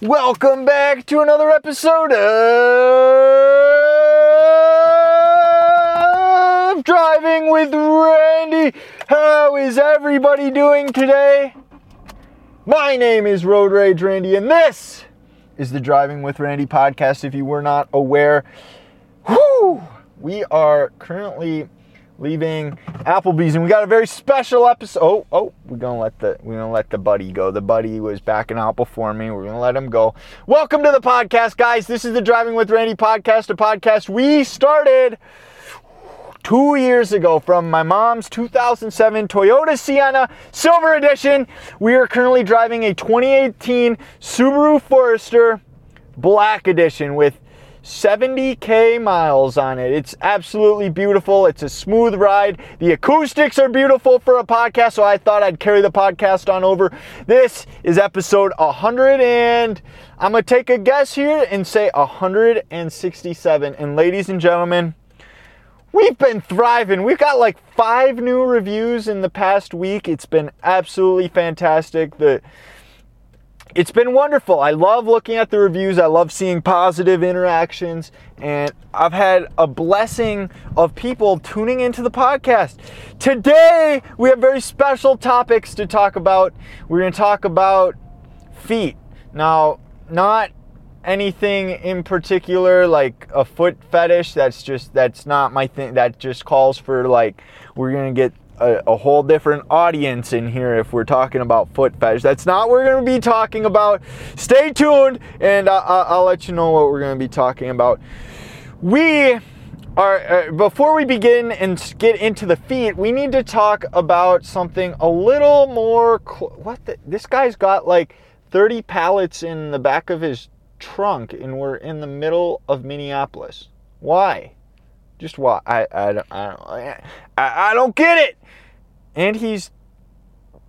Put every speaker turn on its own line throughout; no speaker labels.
Welcome back to another episode of Driving with Randy. How is everybody doing today? My name is Road Rage Randy, and this is the Driving with Randy podcast. If you were not aware, whoo, we are currently leaving Applebee's, and we got a very special episode. Oh, oh, we're gonna let the we're gonna let the buddy go. The buddy was backing out before me. We're gonna let him go. Welcome to the podcast, guys. This is the Driving with Randy podcast, a podcast we started two years ago from my mom's 2007 Toyota Sienna Silver Edition. We are currently driving a 2018 Subaru Forester Black Edition with 70k miles on it. It's absolutely beautiful. It's a smooth ride. The acoustics are beautiful for a podcast, so I thought I'd carry the podcast on over. This is episode 100 and I'm going to take a guess here and say 167. And ladies and gentlemen, we've been thriving. We've got like 5 new reviews in the past week. It's been absolutely fantastic. The it's been wonderful. I love looking at the reviews. I love seeing positive interactions. And I've had a blessing of people tuning into the podcast. Today, we have very special topics to talk about. We're going to talk about feet. Now, not anything in particular like a foot fetish that's just that's not my thing that just calls for like we're gonna get a, a, whole different audience in here if we're talking about foot fetish. That's not what we're going to be talking about. Stay tuned, and uh, I'll let you know what we're going to be talking about. We are, uh, before we begin and get into the feet, we need to talk about something a little more. Cl- what the, this guy's got like 30 pallets in the back of his trunk, and we're in the middle of Minneapolis. Why? Just why? I, I, don't, I, don't, I, I don't get it. And he's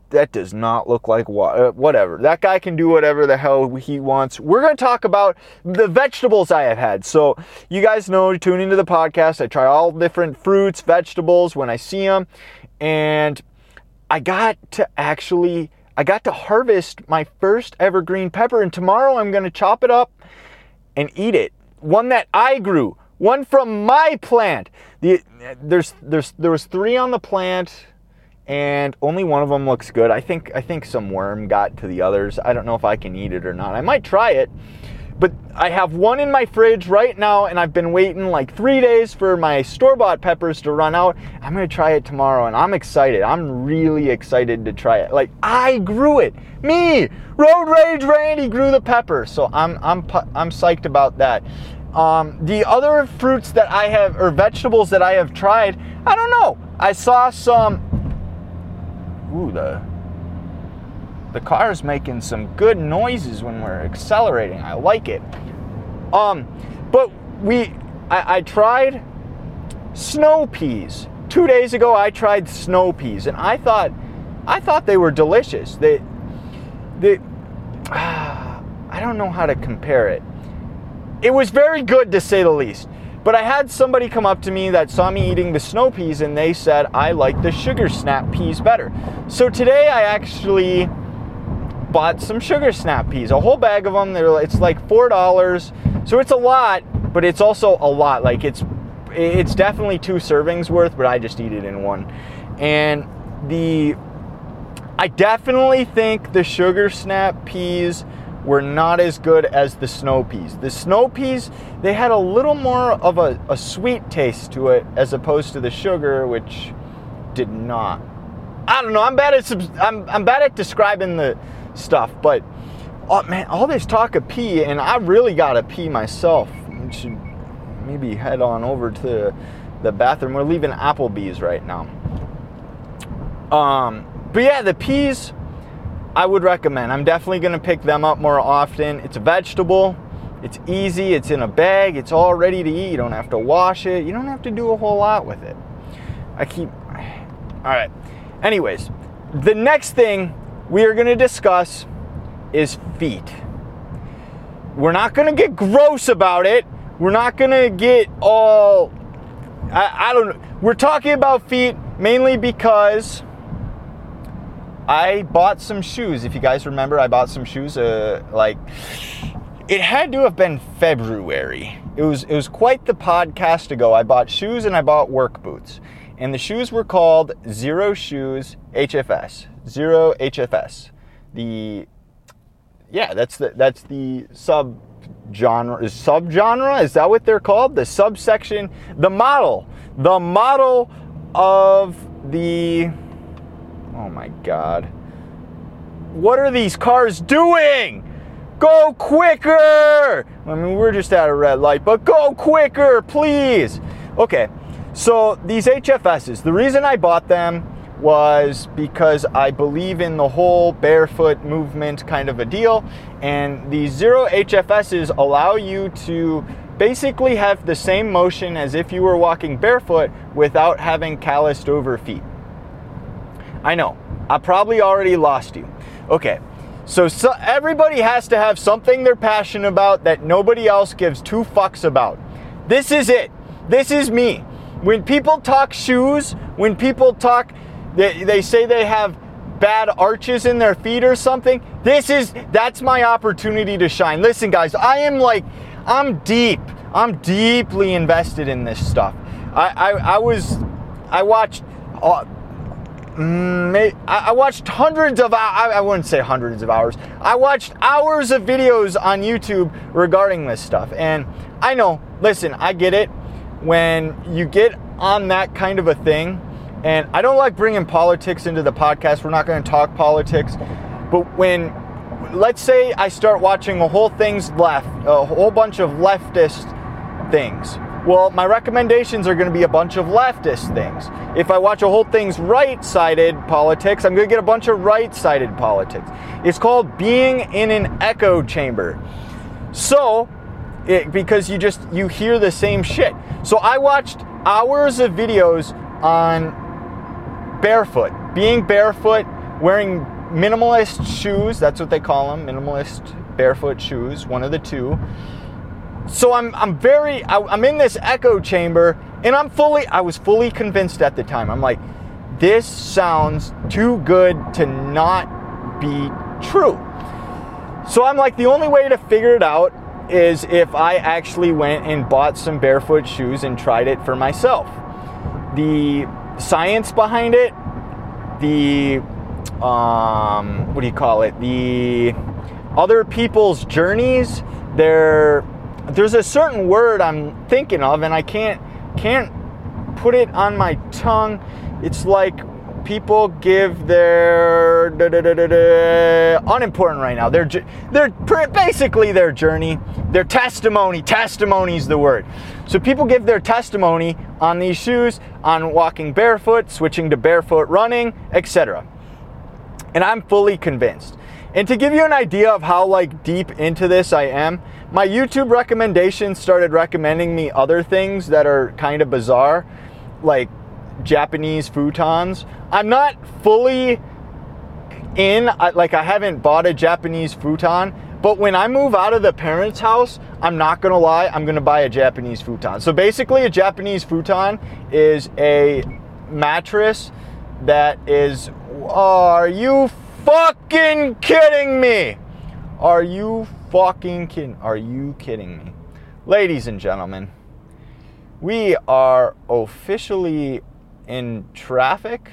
that does not look like what, uh, whatever. That guy can do whatever the hell he wants. We're going to talk about the vegetables I have had. So, you guys know, tune into the podcast. I try all different fruits, vegetables when I see them. And I got to actually I got to harvest my first evergreen pepper and tomorrow I'm going to chop it up and eat it. One that I grew one from my plant. The, there's, there's, there was three on the plant, and only one of them looks good. I think, I think some worm got to the others. I don't know if I can eat it or not. I might try it, but I have one in my fridge right now, and I've been waiting like three days for my store-bought peppers to run out. I'm gonna try it tomorrow, and I'm excited. I'm really excited to try it. Like I grew it. Me, Road Rage Randy grew the pepper, so I'm I'm I'm psyched about that. Um, the other fruits that I have, or vegetables that I have tried, I don't know. I saw some. Ooh, the the car is making some good noises when we're accelerating. I like it. Um, but we, I, I tried snow peas two days ago. I tried snow peas, and I thought, I thought they were delicious. They, they, I don't know how to compare it it was very good to say the least. But I had somebody come up to me that saw me eating the snow peas and they said I like the sugar snap peas better. So today I actually bought some sugar snap peas, a whole bag of them. They're it's like four dollars, so it's a lot, but it's also a lot. Like it's it's definitely two servings worth, but I just eat it in one. And the I definitely think the sugar snap peas were not as good as the snow peas. The snow peas, they had a little more of a, a sweet taste to it as opposed to the sugar, which did not. I don't know. I'm bad at I'm, I'm bad at describing the stuff, but oh man, all this talk of pee, and I really gotta pee myself. Should maybe head on over to the bathroom. We're leaving Applebee's right now. Um, but yeah, the peas I would recommend. I'm definitely going to pick them up more often. It's a vegetable. It's easy. It's in a bag. It's all ready to eat. You don't have to wash it. You don't have to do a whole lot with it. I keep. All right. Anyways, the next thing we are going to discuss is feet. We're not going to get gross about it. We're not going to get all. I, I don't know. We're talking about feet mainly because I bought some shoes. If you guys remember, I bought some shoes. Uh, like it had to have been February. It was it was quite the podcast ago. I bought shoes and I bought work boots, and the shoes were called Xero Shoes HFS. Xero HFS. The yeah, that's the that's the sub genre is subgenre is that what they're called the subsection the model the model of the oh my god what are these cars doing go quicker i mean we're just at a red light but go quicker please okay so these hfs's the reason i bought them was because I believe in the whole barefoot movement kind of a deal. And these Xero HFSs allow you to basically have the same motion as if you were walking barefoot without having calloused over feet. I know, I probably already lost you. Okay, so, so everybody has to have something they're passionate about that nobody else gives two fucks about. This is it. This is me. When people talk shoes, when people talk they, they say they have bad arches in their feet or something. This is that's my opportunity to shine. Listen, guys, I am like I'm deep. I'm deeply invested in this stuff. I I, I was I watched. Uh, mm, I watched hundreds of hours I wouldn't say hundreds of hours. I watched hours of videos on YouTube regarding this stuff. And I know, listen, I get it. When you get on that kind of a thing, and I don't like bringing politics into the podcast. We're not going to talk politics. But when, let's say I start watching a whole thing's left, a whole bunch of leftist things. Well, my recommendations are going to be a bunch of leftist things. If I watch a whole thing's right sided politics, I'm going to get a bunch of right sided politics. It's called being in an echo chamber. So, it, because you just you hear the same shit. So I watched hours of videos on barefoot. Being barefoot, wearing minimalist shoes, that's what they call them, minimalist barefoot shoes, one of the two. So I'm, I'm very, I, I'm in this echo chamber and I'm fully, I was fully convinced at the time. I'm like, this sounds too good to not be true. So I'm like, the only way to figure it out is if I actually went and bought some barefoot shoes and tried it for myself. The science behind it, the um, what do you call it? The other people's journeys. There, there's a certain word I'm thinking of, and I can't can't put it on my tongue. It's like people give their unimportant right now. They're they're basically their journey, their testimony. Testimony is the word. So people give their testimony on these shoes, on walking barefoot, switching to barefoot running, etc. And I'm fully convinced. And to give you an idea of how like deep into this I am, my YouTube recommendations started recommending me other things that are kind of bizarre, like Japanese futons. I'm not fully in, like, I haven't bought a Japanese futon, but when I move out of the parents' house, I'm not gonna lie, I'm gonna buy a Japanese futon. So basically, a Japanese futon is a mattress that is. Are you fucking kidding me? Are you fucking kidding? Are you kidding me? Ladies and gentlemen, we are officially in traffic.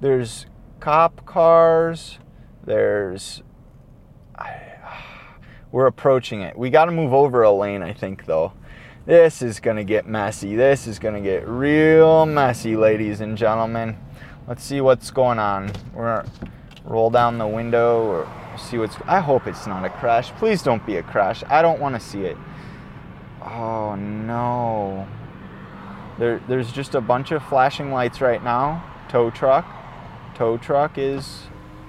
There's cop cars. There's. we're approaching it. We got to move over a lane, I think, though. This is going to get messy. This is going to get real messy, ladies and gentlemen. Let's see what's going on. We're roll down the window see what's. I hope it's not a crash. Please don't be a crash. I don't want to see it. Oh no. There, there's just a bunch of flashing lights right now. Tow truck. Tow truck is.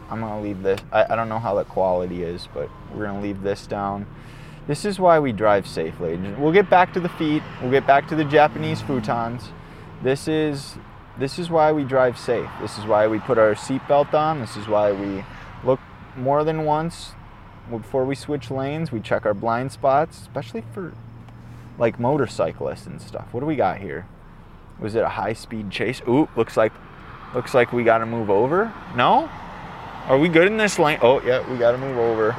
I'm gonna leave this. I, I don't know how the quality is, but we're gonna leave this down. This is why we drive safely. We'll get back to the feet. We'll get back to the Japanese futons. This is this is why we drive safe. This is why we put our seatbelt on. This is why we more than once before we switch lanes. We check our blind spots, especially for like motorcyclists and stuff. What do we got here? Was it a high speed chase? Ooh, looks like looks like we got to move over. No? Are we good in this lane? Oh, yeah, we gotta move over.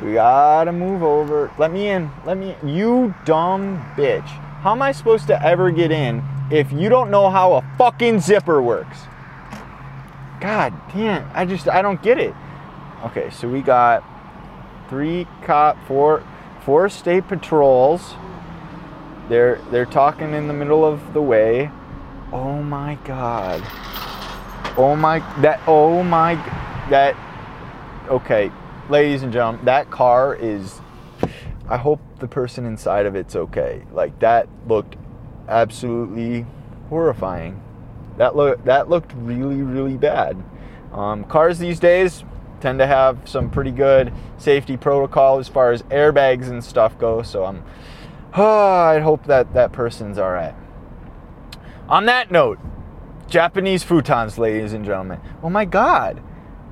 We gotta move over. Let me in. Let me in. You dumb bitch. How am I supposed to ever get in if you don't know how a fucking zipper works? God damn, I just, I don't get it. Okay, so we got three cop, four, four state patrols. They're, they're talking in the middle of the way. Oh my God. Oh my, that, oh my, that, okay, ladies and gentlemen, that car is. I hope the person inside of it's okay. Like that looked absolutely horrifying. That look that looked really really bad. Um, cars these days tend to have some pretty good safety protocol as far as airbags and stuff go. So I'm. Oh, I hope that that person's all right. On that note, Japanese futons, ladies and gentlemen. Oh my God,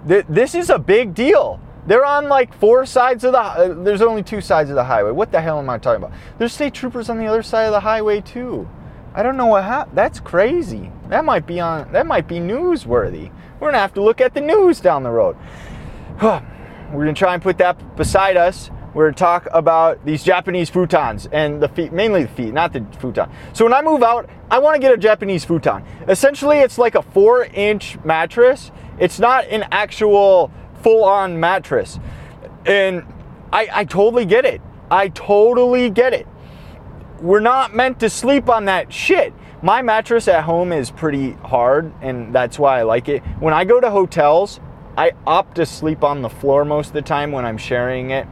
Th- this is a big deal. They're on like four sides of the. Uh, there's only two sides of the highway. What the hell am I talking about? There's state troopers on the other side of the highway too. I don't know what happened. That's crazy. That might be on. That might be newsworthy. We're gonna have to look at the news down the road. We're gonna try and put that beside us. We're gonna talk about these Japanese futons and the feet, mainly the feet, not the futon. So when I move out, I want to get a Japanese futon. Essentially, it's like a four-inch mattress. It's not an actual full on mattress. And I, I totally get it. I totally get it. We're not meant to sleep on that shit. My mattress at home is pretty hard, and that's why I like it. When I go to hotels, I opt to sleep on the floor most of the time when I'm sharing it.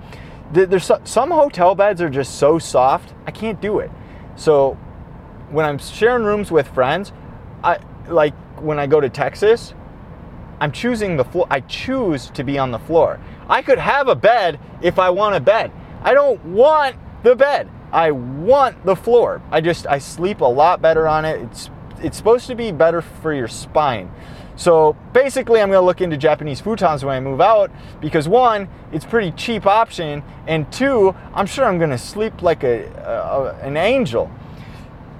There's some hotel beds are just so soft, I can't do it. So when I'm sharing rooms with friends, I like when I go to Texas, I'm choosing the floor. I choose to be on the floor. I could have a bed if I want a bed. I don't want the bed. I want the floor. I just I sleep a lot better on it. It's it's supposed to be better for your spine. So basically, I'm going to look into Japanese futons when I move out because one, it's pretty cheap option, and two, I'm sure I'm going to sleep like a, a, an angel.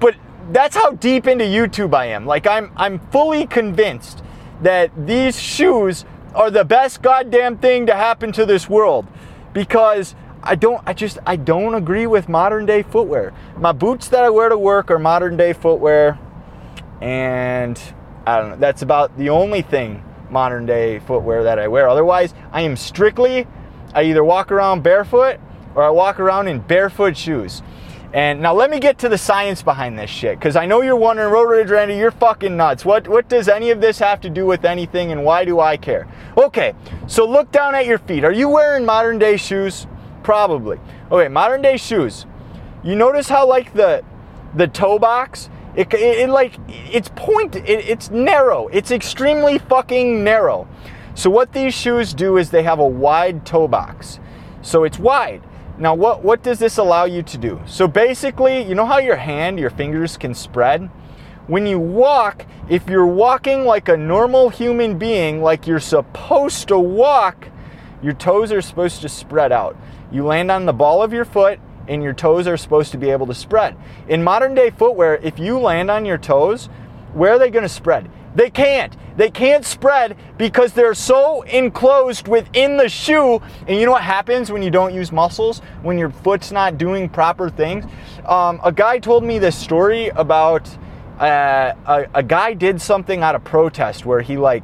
But that's how deep into YouTube I am. Like I'm I'm fully convinced that these shoes are the best goddamn thing to happen to this world because I don't I just I don't agree with modern day footwear. My boots that I wear to work are modern day footwear and I don't know that's about the only thing modern day footwear that I wear. Otherwise, I am strictly I either walk around barefoot or I walk around in barefoot shoes. And now let me get to the science behind this shit, because I know you're wondering, Road Rage Randy, you're fucking nuts. What what does any of this have to do with anything, and why do I care? Okay, so look down at your feet. Are you wearing modern day shoes? Probably. Okay, modern day shoes. You notice how like the the toe box, it, it, it like it's point, it, it's narrow. It's extremely fucking narrow. So what these shoes do is they have a wide toe box. So it's wide. Now, what, what does this allow you to do? So basically, you know how your hand, your fingers can spread? When you walk, if you're walking like a normal human being, like you're supposed to walk, your toes are supposed to spread out. You land on the ball of your foot, and your toes are supposed to be able to spread. In modern day footwear, if you land on your toes, where are they going to spread? They can't. They can't spread because they're so enclosed within the shoe. And you know what happens when you don't use muscles? When your foot's not doing proper things? Um, a guy told me this story about uh, a, a guy did something out of protest where he like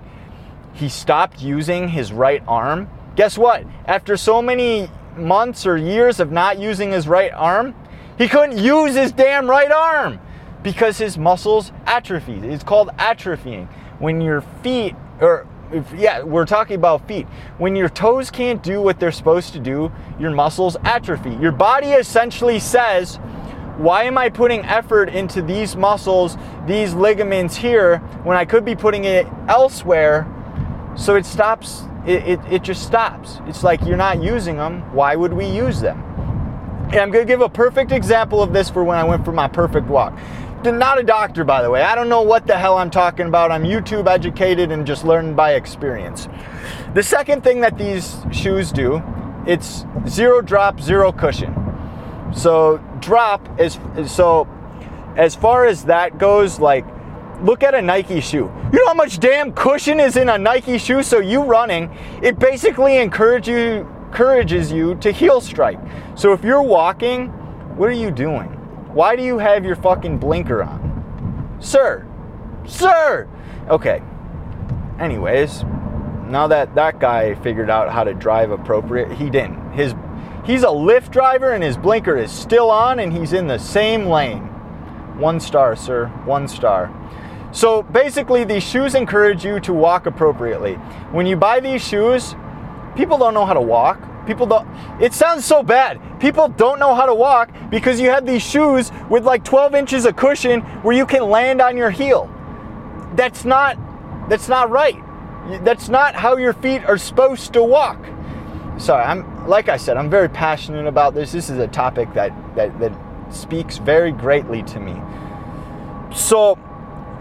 he stopped using his right arm. Guess what? After so many months or years of not using his right arm, he couldn't use his damn right arm because his muscles atrophied. It's called atrophying. When your feet, or if, yeah, we're talking about feet. When your toes can't do what they're supposed to do, your muscles atrophy. Your body essentially says, why am I putting effort into these muscles, these ligaments here, when I could be putting it elsewhere? So it stops, it, it, it just stops. It's like you're not using them. Why would we use them? And I'm going to give a perfect example of this for when I went for my perfect walk not a doctor, by the way. I don't know what the hell I'm talking about. I'm YouTube educated and just learned by experience. The second thing that these shoes do, it's zero drop, zero cushion. So drop is so as far as that goes, like look at a Nike shoe. You know how much damn cushion is in a Nike shoe? So you running, it basically encourage you, encourages you to heel strike. So if you're walking, what are you doing? Why do you have your fucking blinker on? Sir, sir! Okay. Anyways, now that that guy figured out how to drive appropriate, he didn't. His he's a Lyft driver and his blinker is still on and he's in the same lane. One star, sir. One star. So basically, these shoes encourage you to walk appropriately. When you buy these shoes, people don't know how to walk. People don't, it sounds so bad. People don't know how to walk because you have these shoes with like 12 inches of cushion where you can land on your heel. That's not, that's not right. That's not how your feet are supposed to walk. Sorry, I'm, like I said, I'm very passionate about this. This is a topic that, that, that speaks very greatly to me. So,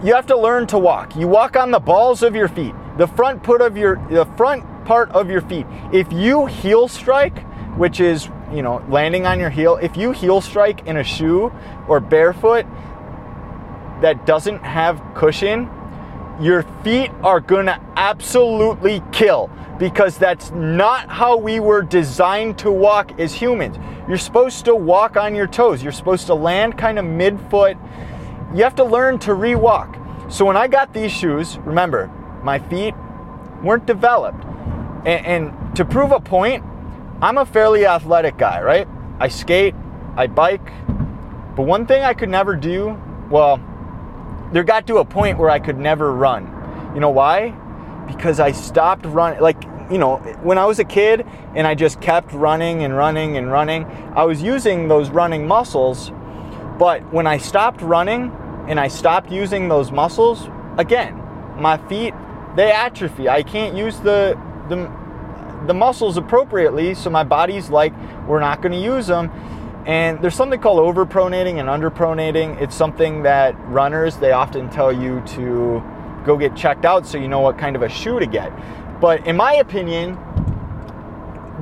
you have to learn to walk. You walk on the balls of your feet, the front put of your the front part of your feet. If you heel strike, which is, you know, landing on your heel, if you heel strike in a shoe or barefoot that doesn't have cushion, your feet are going to absolutely kill because that's not how we were designed to walk as humans. You're supposed to walk on your toes. You're supposed to land kind of mid-foot you have to learn to re-walk. So when I got these shoes, remember, my feet weren't developed. And, and to prove a point, I'm a fairly athletic guy, right? I skate, I bike, but one thing I could never do, well, there got to a point where I could never run. You know why? Because I stopped running. Like, you know, when I was a kid and I just kept running and running and running, I was using those running muscles. But when I stopped running, and I stopped using those muscles, again, my feet they atrophy. I can't use the the the muscles appropriately, so my body's like we're not going to use them. And there's something called overpronating and underpronating. It's something that runners they often tell you to go get checked out so you know what kind of a shoe to get. But in my opinion,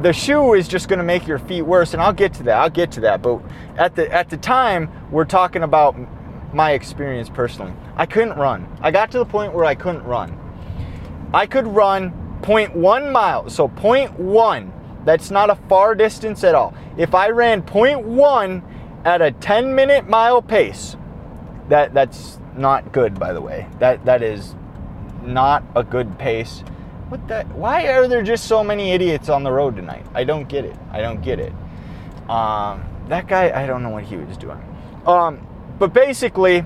the shoe is just going to make your feet worse and I'll get to that. I'll get to that. But at the at the time, we're talking about my experience personally. I couldn't run. I got to the point where I couldn't run. I could run 0.1 miles, so 0.1. That's not a far distance at all. If I ran 0.1 at a 10 minute mile pace, that that's not good by the way. That that is not a good pace. What the why are there just so many idiots on the road tonight? I don't get it. I don't get it. Um, that guy, I don't know what he was doing. Um, but basically,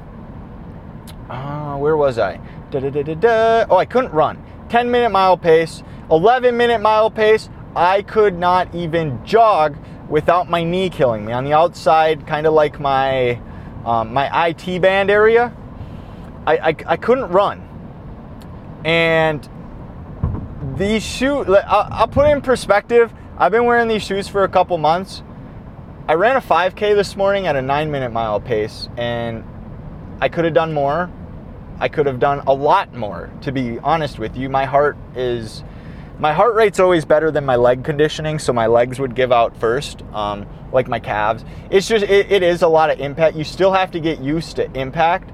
uh, where was I? Da, da, da, oh, I couldn't run. 10 minute mile pace, 11 minute mile pace. I could not even jog without my knee killing me. On the outside, kind of like my um, my IT band area, I, I, I couldn't run. And these shoes, I'll, I'll put in perspective. I've been wearing these shoes for a couple months. I ran a 5K this morning at a nine minute mile pace, and I could have done more. I could have done a lot more, to be honest with you. My heart is, my heart rate's always better than my leg conditioning, so my legs would give out first, um, like my calves. It's just, it, it is a lot of impact. You still have to get used to impact.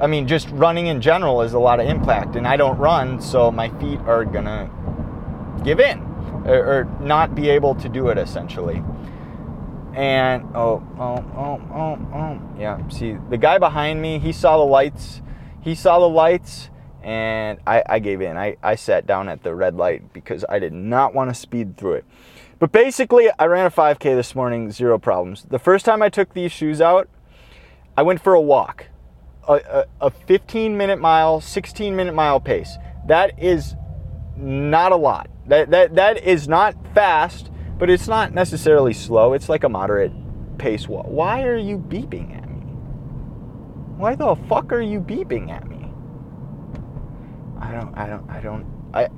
I mean, just running in general is a lot of impact, and I don't run, so my feet are gonna give in or, or not be able to do it essentially and oh oh oh oh oh. Yeah see the guy behind me he saw the lights. He saw the lights and I, I gave in. I, I sat down at the red light because i did not want to speed through it. But basically i ran a 5k this morning zero problems. The first time i took these shoes out i went for a walk a, a, a 15 minute mile 16 minute mile pace. That is not a lot. That, that, that is not fast but it's not necessarily slow. It's like a moderate pace. Why are you beeping at me? Why the fuck are you beeping at me? I don't, I don't, I don't, I.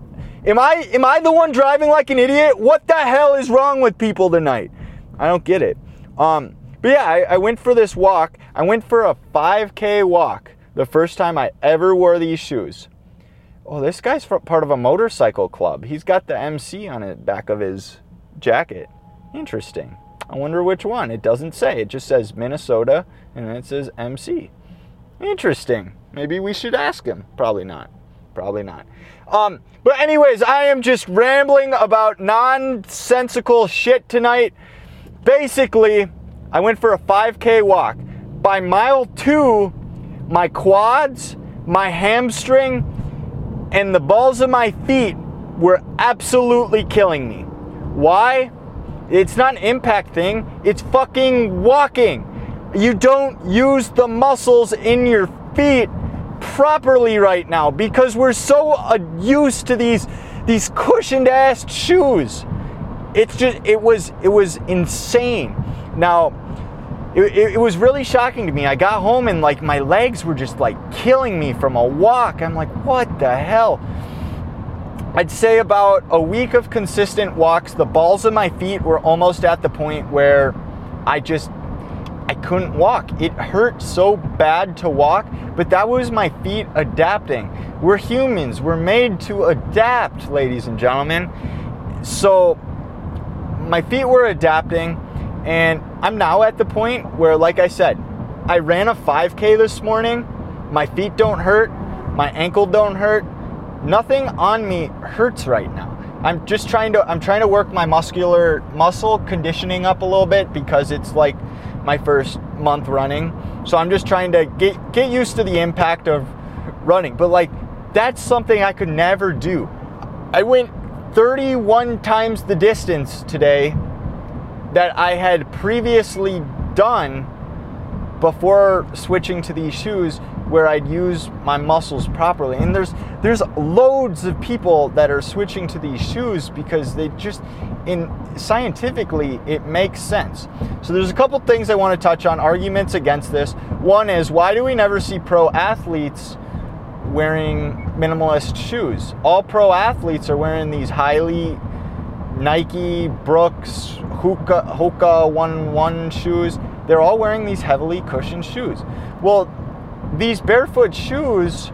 Am I, am I the one driving like an idiot? What the hell is wrong with people tonight? I don't get it. Um, but yeah, I, I went for this walk. I went for a 5K walk the first time I ever wore these shoes. Oh, this guy's part of a motorcycle club. He's got the MC on the back of his jacket. Interesting. I wonder which one. It doesn't say. It just says Minnesota and then it says MC. Interesting. Maybe we should ask him. Probably not. Probably not. Um, but anyways, I am just rambling about nonsensical shit tonight. Basically, I went for a 5K walk. By mile two, my quads, my hamstring, and the balls of my feet were absolutely killing me. Why? It's not an impact thing, it's fucking walking. You don't use the muscles in your feet properly right now because we're so uh, used to these these cushioned ass shoes. It's just it was it was insane. Now it, it, was really shocking to me. I got home and like my legs were just like killing me from a walk. I'm like, what the hell? I'd say about a week of consistent walks, the balls of my feet were almost at the point where I just I couldn't walk. It hurt so bad to walk, but that was my feet adapting. We're humans. We're made to adapt, ladies and gentlemen. So my feet were adapting and I'm now at the point where like I said, I ran a 5k this morning. My feet don't hurt. My ankle don't hurt nothing on me hurts right now. I'm just trying to I'm trying to work my muscular muscle conditioning up a little bit because it's like my first month running. So I'm just trying to get get used to the impact of running. But like that's something I could never do. I went 31 times the distance today that I had previously done before switching to these shoes where I'd use my muscles properly. And there's there's loads of people that are switching to these shoes because they just in scientifically it makes sense. So there's a couple things I want to touch on arguments against this. One is why do we never see pro athletes wearing minimalist shoes? All pro athletes are wearing these highly Nike, Brooks, Hoka, Hoka One One shoes. They're all wearing these heavily cushioned shoes. Well, these barefoot shoes,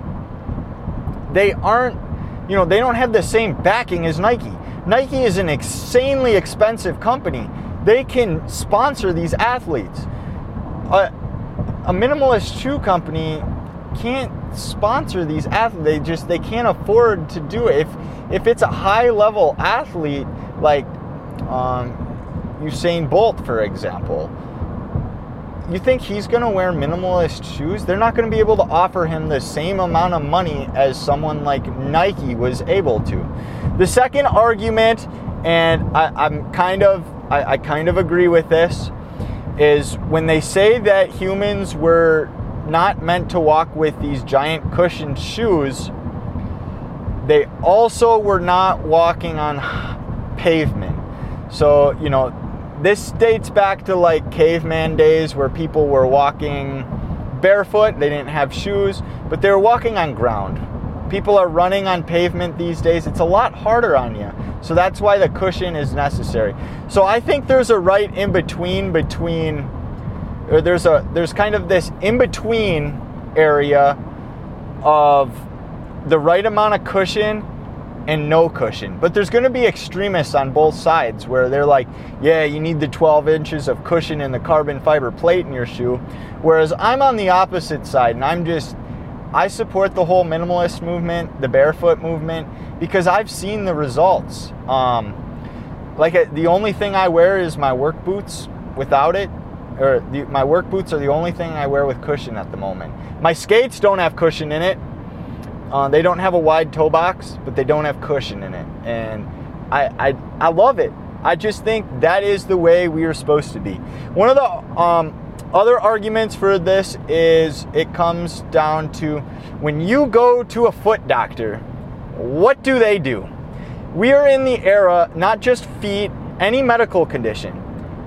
they aren't, you know, they don't have the same backing as Nike. Nike is an insanely expensive company. They can sponsor these athletes. A, a minimalist shoe company can't sponsor these athletes. They just they can't afford to do it. If if it's a high level athlete like um, Usain Bolt, for example, you think he's going to wear minimalist shoes? They're not going to be able to offer him the same amount of money as someone like Nike was able to. The second argument, and I, am kind of I, I kind of agree with this, is when they say that humans were not meant to walk with these giant cushioned shoes, they also were not walking on pavement. So, you know, this dates back to like caveman days where people were walking barefoot, they didn't have shoes, but they were walking on ground. People are running on pavement these days. It's a lot harder on you. So that's why the cushion is necessary. So I think there's a right in between between or there's a there's kind of this in between area of the right amount of cushion and no cushion. But there's going to be extremists on both sides where they're like, yeah, you need the 12 inches of cushion in the carbon fiber plate in your shoe. Whereas I'm on the opposite side and I'm just, I support the whole minimalist movement, the barefoot movement, because I've seen the results. Um, like uh, the only thing I wear is my work boots without it. Or the, my work boots are the only thing I wear with cushion at the moment. My skates don't have cushion in it uh, they don't have a wide toe box, but they don't have cushion in it, and I, I I love it. I just think that is the way we are supposed to be. One of the um, other arguments for this is it comes down to when you go to a foot doctor, what do they do? We are in the era, not just feet, any medical condition.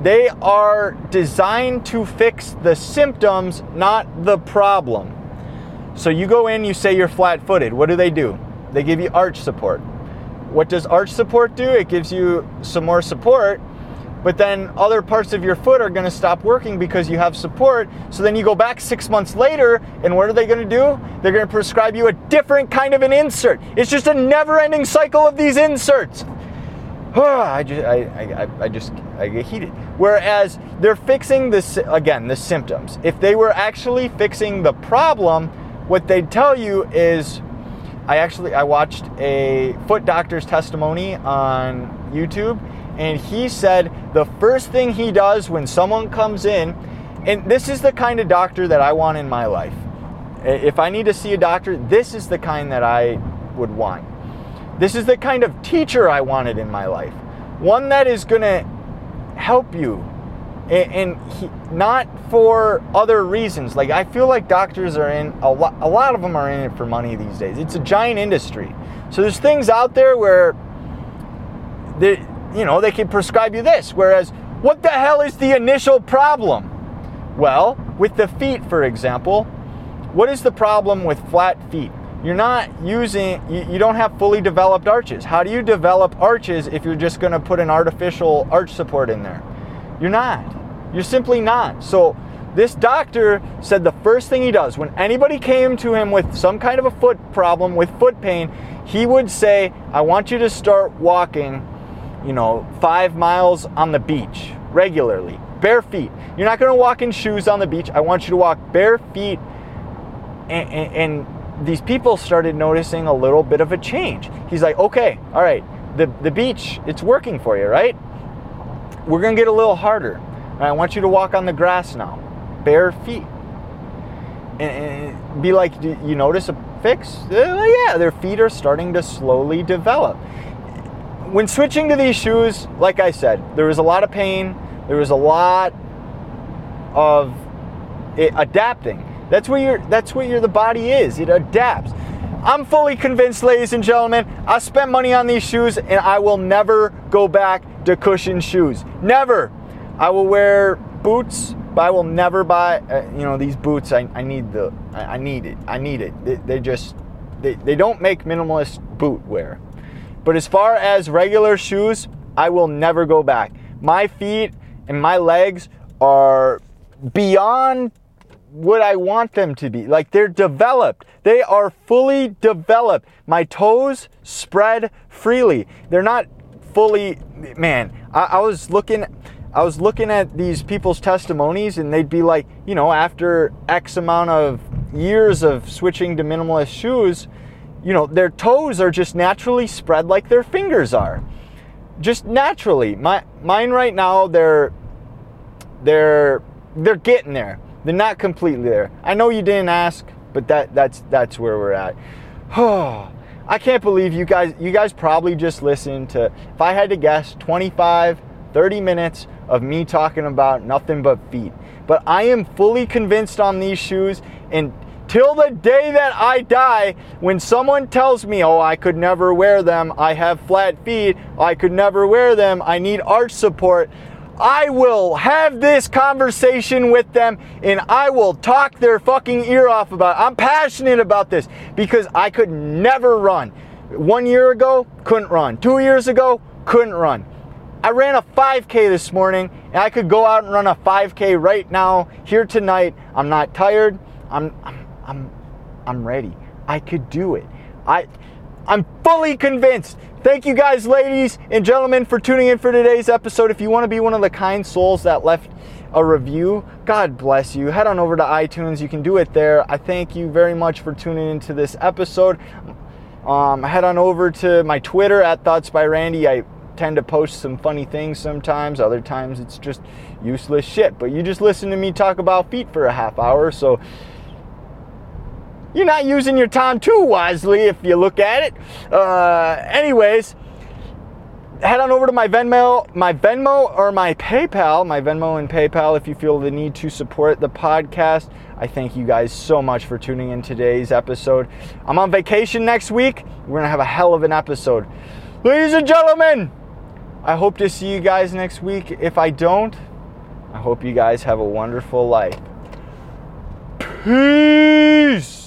They are designed to fix the symptoms, not the problem. So you go in, you say you're flat footed. What do they do? They give you arch support. What does arch support do? It gives you some more support, but then other parts of your foot are to stop working because you have support. So then you go back six months later, and what are they to do? They're to prescribe you a different kind of an insert. It's just a never ending cycle of these inserts. I just, I, I, I just, I get heated. Whereas they're fixing this again, the symptoms. If they were actually fixing the problem, what they'd tell you is, I actually, I watched a foot doctor's testimony on YouTube, and he said the first thing he does when someone comes in, and this is the kind of doctor that I want in my life. If I need to see a doctor, this is the kind that I would want. This is the kind of teacher I wanted in my life. One that is going to help you and, and he, not for other reasons. Like I feel like doctors are in a lot. A lot of them are in it for money these days. It's a giant industry. So there's things out there where they, you know, they can prescribe you this. Whereas, what the hell is the initial problem? Well, with the feet, for example, what is the problem with flat feet? you're not using, you, you, don't have fully developed arches. How do you develop arches if you're just going to put an artificial arch support in there? You're not. You're simply not. So, this doctor said the first thing he does when anybody came to him with some kind of a foot problem, with foot pain, he would say, I want you to start walking, you know, five miles on the beach regularly, bare feet. You're not going to walk in shoes on the beach. I want you to walk bare feet and, and, and these people started noticing a little bit of a change. He's like, okay, all right, the, the beach, it's working for you, right? We're gonna get a little harder. I want you to walk on the grass now, bare feet. And, and be like, you notice a fix? Uh, yeah, their feet are starting to slowly develop. When switching to these shoes, like I said, there was a lot of pain, there was a lot of adapting that's what your that's what your the body is. It adapts. I'm fully convinced, ladies and gentlemen. I spent money on these shoes and I will never go back to cushion shoes. Never. I will wear boots, but I will never buy. Uh, you know these boots. I, I need the. I, I need it. I need it. They, they just. They, they don't make minimalist boot wear. But as far as regular shoes, I will never go back. My feet and my legs are beyond what I want them to be. Like they're developed. They are fully developed. My toes spread freely. They're not fully man, I, I was looking I was looking at these people's testimonies and they'd be like, you know, after X amount of years of switching to minimalist shoes, you know, their toes are just naturally spread like their fingers are. Just naturally. My mine right now they're they're they're getting there. They're not completely there. I know you didn't ask, but that that's that's where we're at. I can't believe you guys you guys probably just listened to if I had to guess 25 30 minutes of me talking about nothing but feet. But I am fully convinced on these shoes and till the day that I die, when someone tells me, oh, I could never wear them, I have flat feet, I could never wear them, I need arch support, I will have this conversation with them and I will talk their fucking ear off about it. I'm passionate about this because I could never run. One year ago, couldn't run. Two years ago, couldn't run. I ran a 5K this morning and I could go out and run a 5K right now, here tonight. I'm not tired. I'm, I'm, I'm, I'm ready. I could do it. I, I'm fully convinced Thank you guys, ladies and gentlemen, for tuning in for today's episode. If you want to be one of the kind souls that left a review, God bless you. Head on over to iTunes. You can do it there. I thank you very much for tuning into this episode. Um, head on over to my Twitter at Thoughts by Randy. I tend to post some funny things sometimes. Other times it's just useless shit. But you just listen to me talk about feet for a half hour. So you're not using your time too wisely if you look at it. Uh, anyways, head on over to my Venmo, my Venmo or my PayPal, my Venmo and PayPal if you feel the need to support the podcast. I thank you guys so much for tuning in today's episode. I'm on vacation next week. We're going to have a hell of an episode. Ladies and gentlemen, I hope to see you guys next week. If I don't, I hope you guys have a wonderful life. Peace.